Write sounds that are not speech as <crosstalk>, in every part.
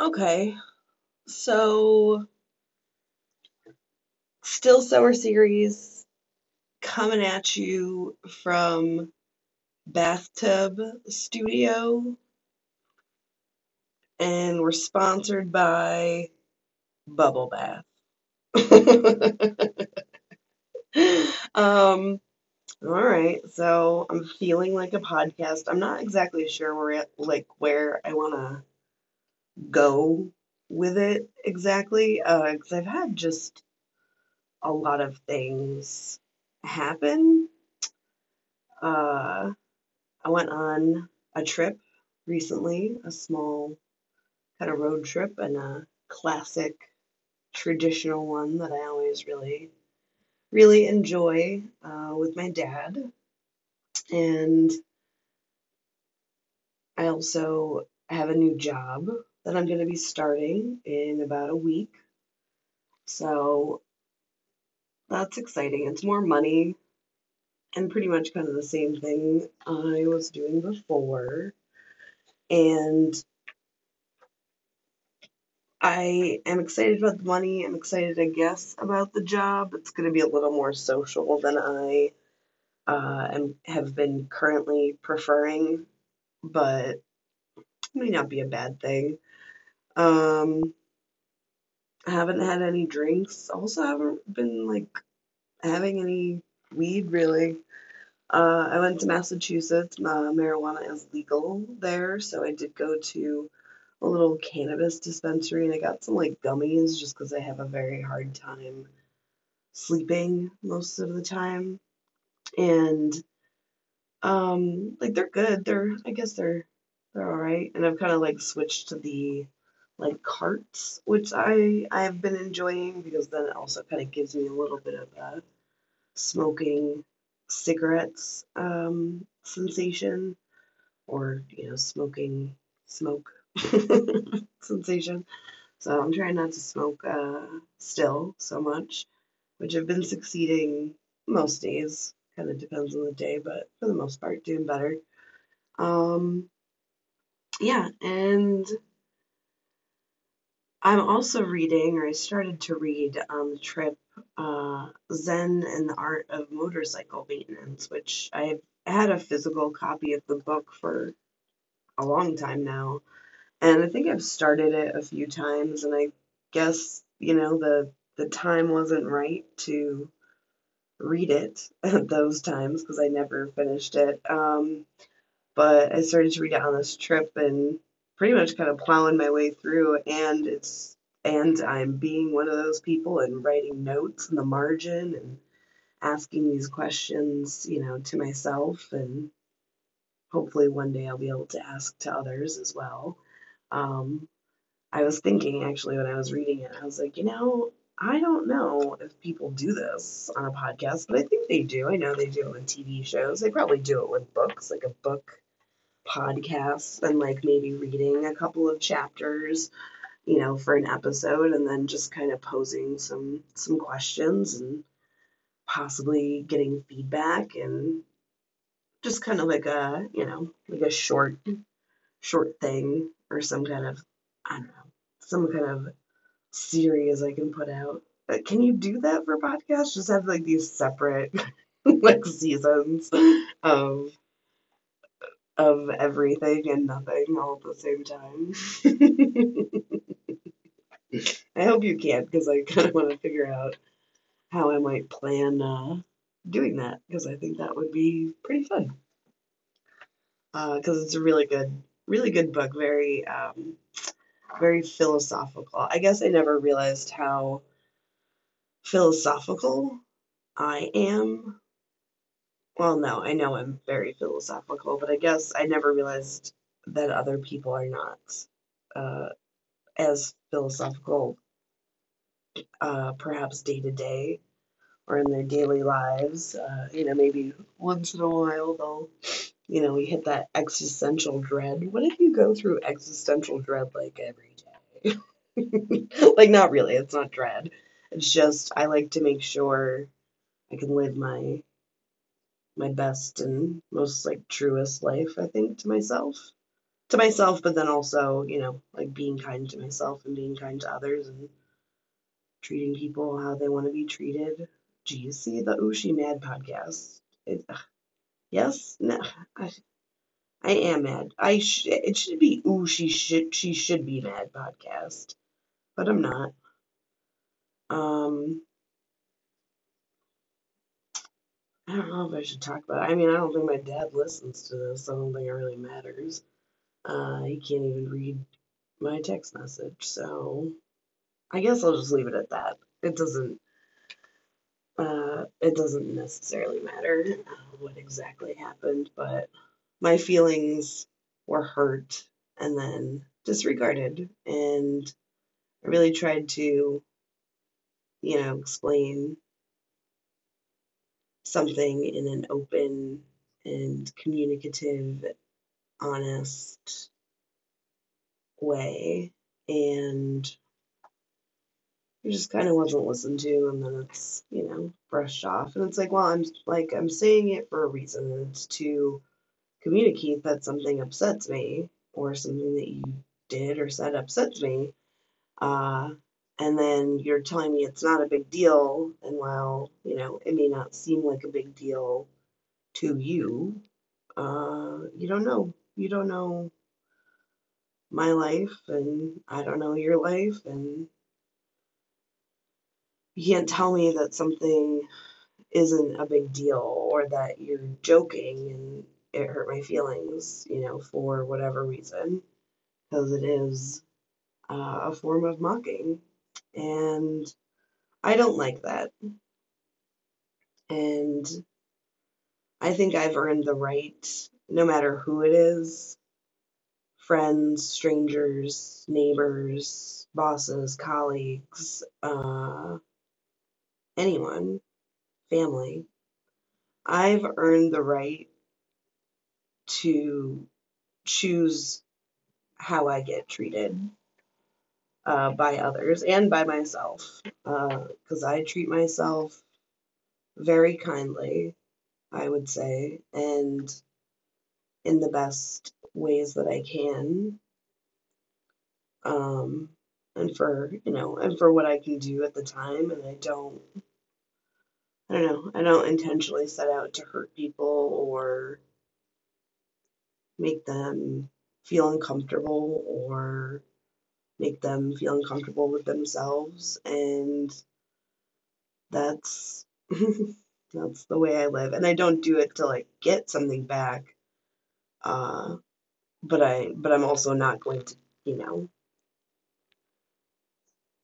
Okay, so still summer series coming at you from Bathtub Studio, and we're sponsored by Bubble Bath. <laughs> um, all right, so I'm feeling like a podcast. I'm not exactly sure where like where I want to go with it exactly, because uh, I've had just a lot of things happen. Uh, I went on a trip recently, a small kind of road trip, and a classic traditional one that I always really, really enjoy uh, with my dad. And I also have a new job that I'm going to be starting in about a week. So that's exciting. It's more money and pretty much kind of the same thing I was doing before. And I am excited about the money. I'm excited, I guess, about the job. It's going to be a little more social than I uh, am, have been currently preferring, but it may not be a bad thing. Um, I haven't had any drinks. Also, haven't been like having any weed really. Uh, I went to Massachusetts. Uh, marijuana is legal there, so I did go to a little cannabis dispensary and I got some like gummies just because I have a very hard time sleeping most of the time. And um, like they're good. They're I guess they're they're all right. And I've kind of like switched to the like carts, which I I have been enjoying because then it also kind of gives me a little bit of a smoking cigarettes um, sensation, or you know smoking smoke <laughs> sensation. So I'm trying not to smoke uh, still so much, which I've been succeeding most days. Kind of depends on the day, but for the most part, doing better. Um, yeah, and I'm also reading, or I started to read on the trip, uh, Zen and the Art of Motorcycle Maintenance, which I've had a physical copy of the book for a long time now. And I think I've started it a few times, and I guess, you know, the, the time wasn't right to read it at <laughs> those times because I never finished it. Um, but I started to read it on this trip and pretty much kind of plowing my way through, and it's and I'm being one of those people and writing notes in the margin and asking these questions, you know, to myself and hopefully one day I'll be able to ask to others as well. Um, I was thinking actually when I was reading it, I was like, you know, I don't know if people do this on a podcast, but I think they do. I know they do it with TV shows. They probably do it with books, like a book podcast, and like maybe reading a couple of chapters you know, for an episode and then just kind of posing some some questions and possibly getting feedback and just kind of like a, you know, like a short short thing or some kind of I don't know, some kind of series I can put out. But can you do that for podcasts? Just have like these separate <laughs> like seasons of of everything and nothing all at the same time. <laughs> I hope you can't because I kind of want to figure out how I might plan uh, doing that because I think that would be pretty fun. Because uh, it's a really good, really good book. Very, um, very philosophical. I guess I never realized how philosophical I am. Well, no, I know I'm very philosophical, but I guess I never realized that other people are not uh, as philosophical uh, perhaps day to day or in their daily lives. Uh, you know, maybe once in a while they'll, you know, we hit that existential dread. What if you go through existential dread like every day? <laughs> like, not really, it's not dread. It's just I like to make sure I can live my my best and most like truest life, I think, to myself. to myself, but then also, you know, like being kind to myself and being kind to others and treating people how they want to be treated. Do you see the Ushi Mad podcast? It, yes? No. I, I am mad. I sh- it should be ooh she should she should be mad podcast, but I'm not. Um, I don't know if I should talk about. It. I mean, I don't think my dad listens to this. I don't think it really matters. Uh, he can't even read my text message, so I guess I'll just leave it at that. It doesn't. Uh, it doesn't necessarily matter uh, what exactly happened, but my feelings were hurt and then disregarded. And I really tried to, you know, explain something in an open and communicative, honest way. And it just kind of wasn't listened to and then it's you know brushed off and it's like well i'm like i'm saying it for a reason it's to communicate that something upsets me or something that you did or said upsets me, uh, and then you're telling me it's not a big deal, and while you know it may not seem like a big deal to you, uh, you don't know. You don't know my life, and I don't know your life, and you can't tell me that something isn't a big deal or that you're joking and it hurt my feelings, you know, for whatever reason, because it is uh, a form of mocking. And I don't like that. And I think I've earned the right, no matter who it is friends, strangers, neighbors, bosses, colleagues, uh, anyone, family. I've earned the right to choose how I get treated uh, by others and by myself because uh, I treat myself very kindly, I would say, and in the best ways that I can. Um, and for, you know, and for what I can do at the time. And I don't, I don't know, I don't intentionally set out to hurt people or make them feel uncomfortable or make them feel uncomfortable with themselves and that's <laughs> that's the way I live. And I don't do it to like get something back uh but I but I'm also not going to you know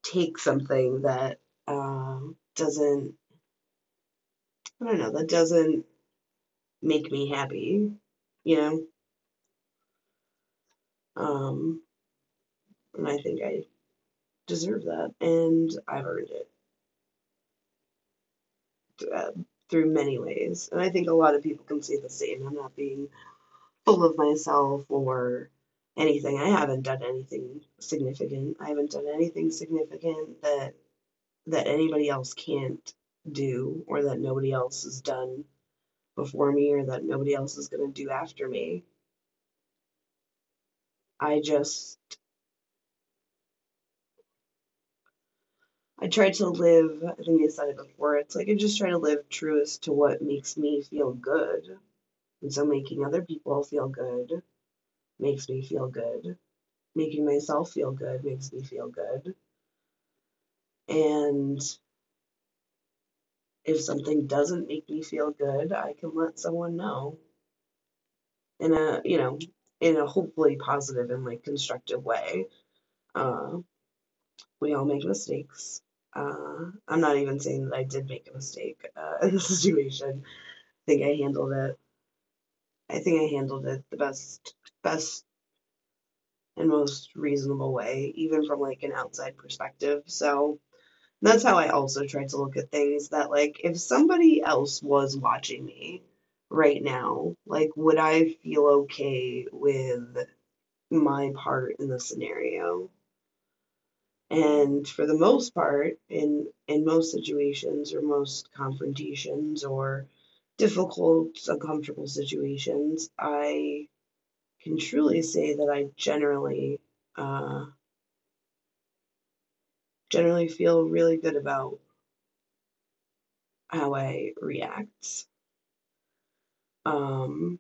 take something that um doesn't I don't know that doesn't make me happy you know? Um, and I think I deserve that, and I've earned it uh, through many ways. And I think a lot of people can say the same. I'm not being full of myself or anything. I haven't done anything significant. I haven't done anything significant that that anybody else can't do or that nobody else has done before me or that nobody else is going to do after me. I just I try to live, I think I said it before, it's like I just try to live truest to what makes me feel good. And so making other people feel good makes me feel good. Making myself feel good makes me feel good. And if something doesn't make me feel good, I can let someone know in a, you know, in a hopefully positive and like constructive way. Uh, we all make mistakes. Uh, I'm not even saying that I did make a mistake uh, <laughs> in the situation. I think I handled it. I think I handled it the best, best and most reasonable way, even from like an outside perspective. So that's how I also try to look at things. That like if somebody else was watching me right now, like would I feel okay with my part in the scenario? And for the most part, in in most situations or most confrontations or difficult, uncomfortable situations, I can truly say that I generally uh, generally feel really good about how I react um,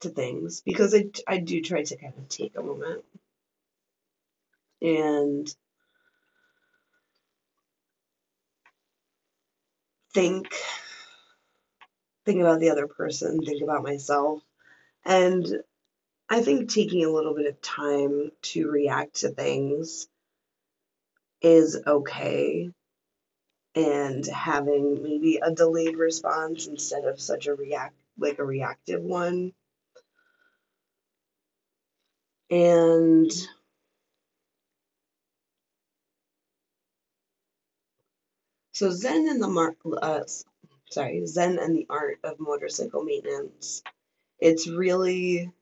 to things because I, I do try to kind of take a moment and think think about the other person, think about myself. And I think taking a little bit of time to react to things is okay. And having maybe a delayed response instead of such a react like a reactive one. And so Zen and the Mar- uh, sorry, Zen and the Art of Motorcycle Maintenance. It's really I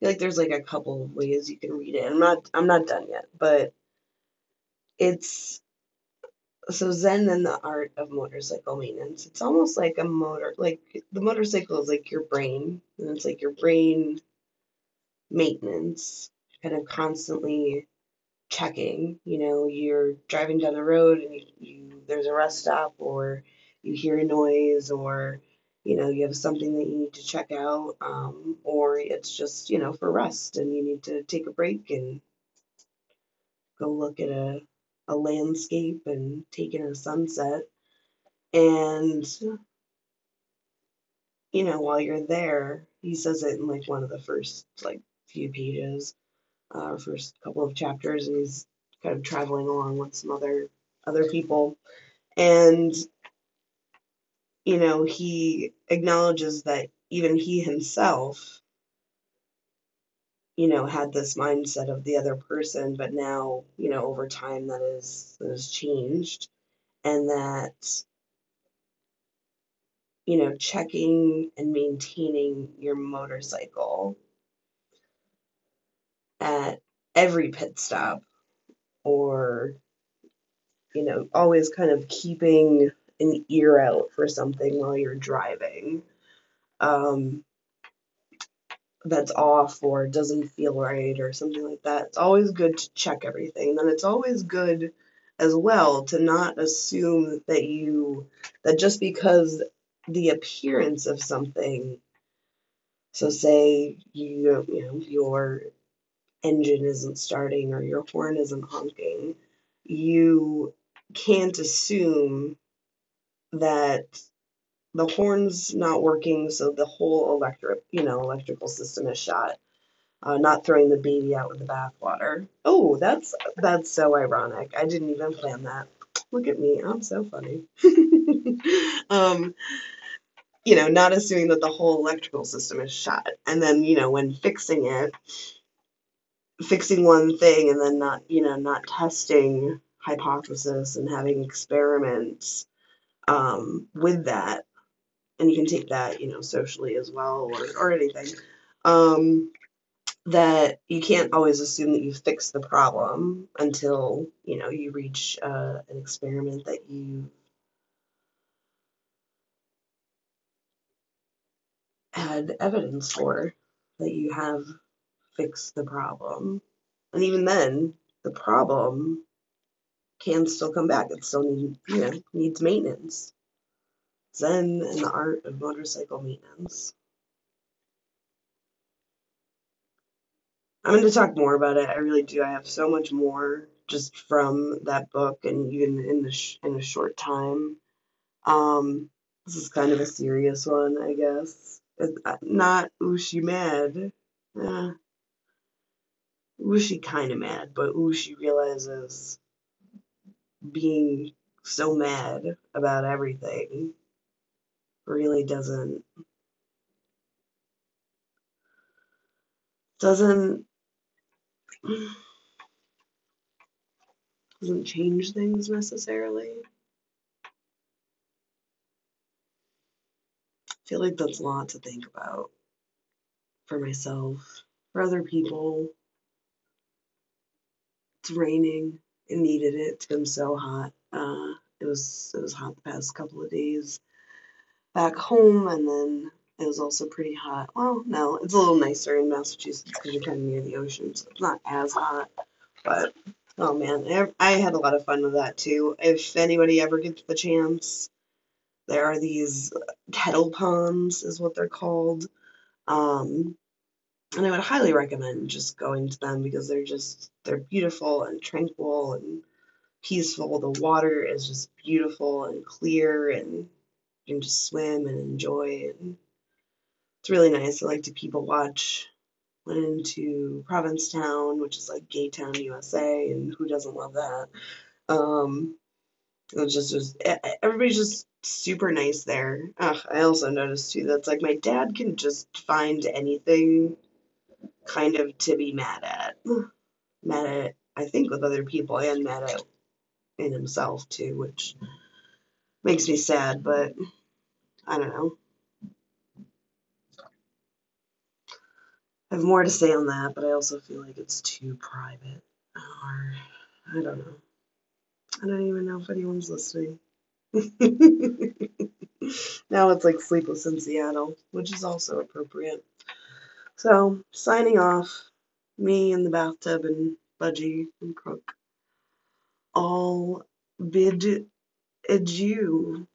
feel like there's like a couple of ways you can read it. I'm not I'm not done yet, but it's so Zen and the art of motorcycle maintenance. It's almost like a motor like the motorcycle is like your brain, and it's like your brain maintenance, kind of constantly checking. You know, you're driving down the road and you, you there's a rest stop or you hear a noise or you know you have something that you need to check out um, or it's just you know for rest and you need to take a break and go look at a, a landscape and take in a sunset and you know while you're there he says it in like one of the first like few pages uh, first couple of chapters and he's kind of traveling along with some other other people and you know, he acknowledges that even he himself, you know, had this mindset of the other person, but now, you know, over time that is that has changed. And that, you know, checking and maintaining your motorcycle at every pit stop or you know always kind of keeping an ear out for something while you're driving um, that's off or doesn't feel right or something like that. It's always good to check everything. And it's always good as well to not assume that you that just because the appearance of something so say you you know your engine isn't starting or your horn isn't honking you can't assume that the horn's not working, so the whole electric, you know, electrical system is shot. Uh, not throwing the baby out with the bathwater. Oh, that's that's so ironic. I didn't even plan that. Look at me, I'm so funny. <laughs> um, you know, not assuming that the whole electrical system is shot, and then you know, when fixing it, fixing one thing and then not, you know, not testing hypothesis and having experiments um, with that, and you can take that, you know, socially as well or, or anything, um, that you can't always assume that you fix the problem until, you know, you reach uh, an experiment that you had evidence for, that you have fixed the problem. And even then, the problem can still come back. It still need, you know, needs maintenance. Zen and the art of motorcycle maintenance. I'm going to talk more about it. I really do. I have so much more just from that book, and even in the sh- in a short time. Um, this is kind of a serious one, I guess. It's uh, not Ushi mad. Ushi kind of mad, but Ushi realizes being so mad about everything really doesn't doesn't doesn't change things necessarily. I feel like that's a lot to think about for myself, for other people. It's raining. It needed it. It's been so hot. Uh, it was it was hot the past couple of days back home, and then It was also pretty hot. Well, no, it's a little nicer in Massachusetts because you're kind of near the ocean, so it's not as hot. But oh man, I had a lot of fun with that too. If anybody ever gets the chance, there are these kettle ponds, is what they're called. Um, and I would highly recommend just going to them because they're just they're beautiful and tranquil and peaceful. The water is just beautiful and clear, and you can just swim and enjoy. And it's really nice. I like to people watch. Went into Provincetown, which is like Gay Town, USA, and who doesn't love that? Um, it was just, just everybody's just super nice there. Ugh, I also noticed too that's like my dad can just find anything kind of to be mad at. Mad at, I think, with other people and mad at in himself too, which makes me sad, but I don't know. I have more to say on that, but I also feel like it's too private. Or, I don't know. I don't even know if anyone's listening. <laughs> now it's like Sleepless in Seattle, which is also appropriate. So, signing off, me in the bathtub and Budgie and Crook. All bid adieu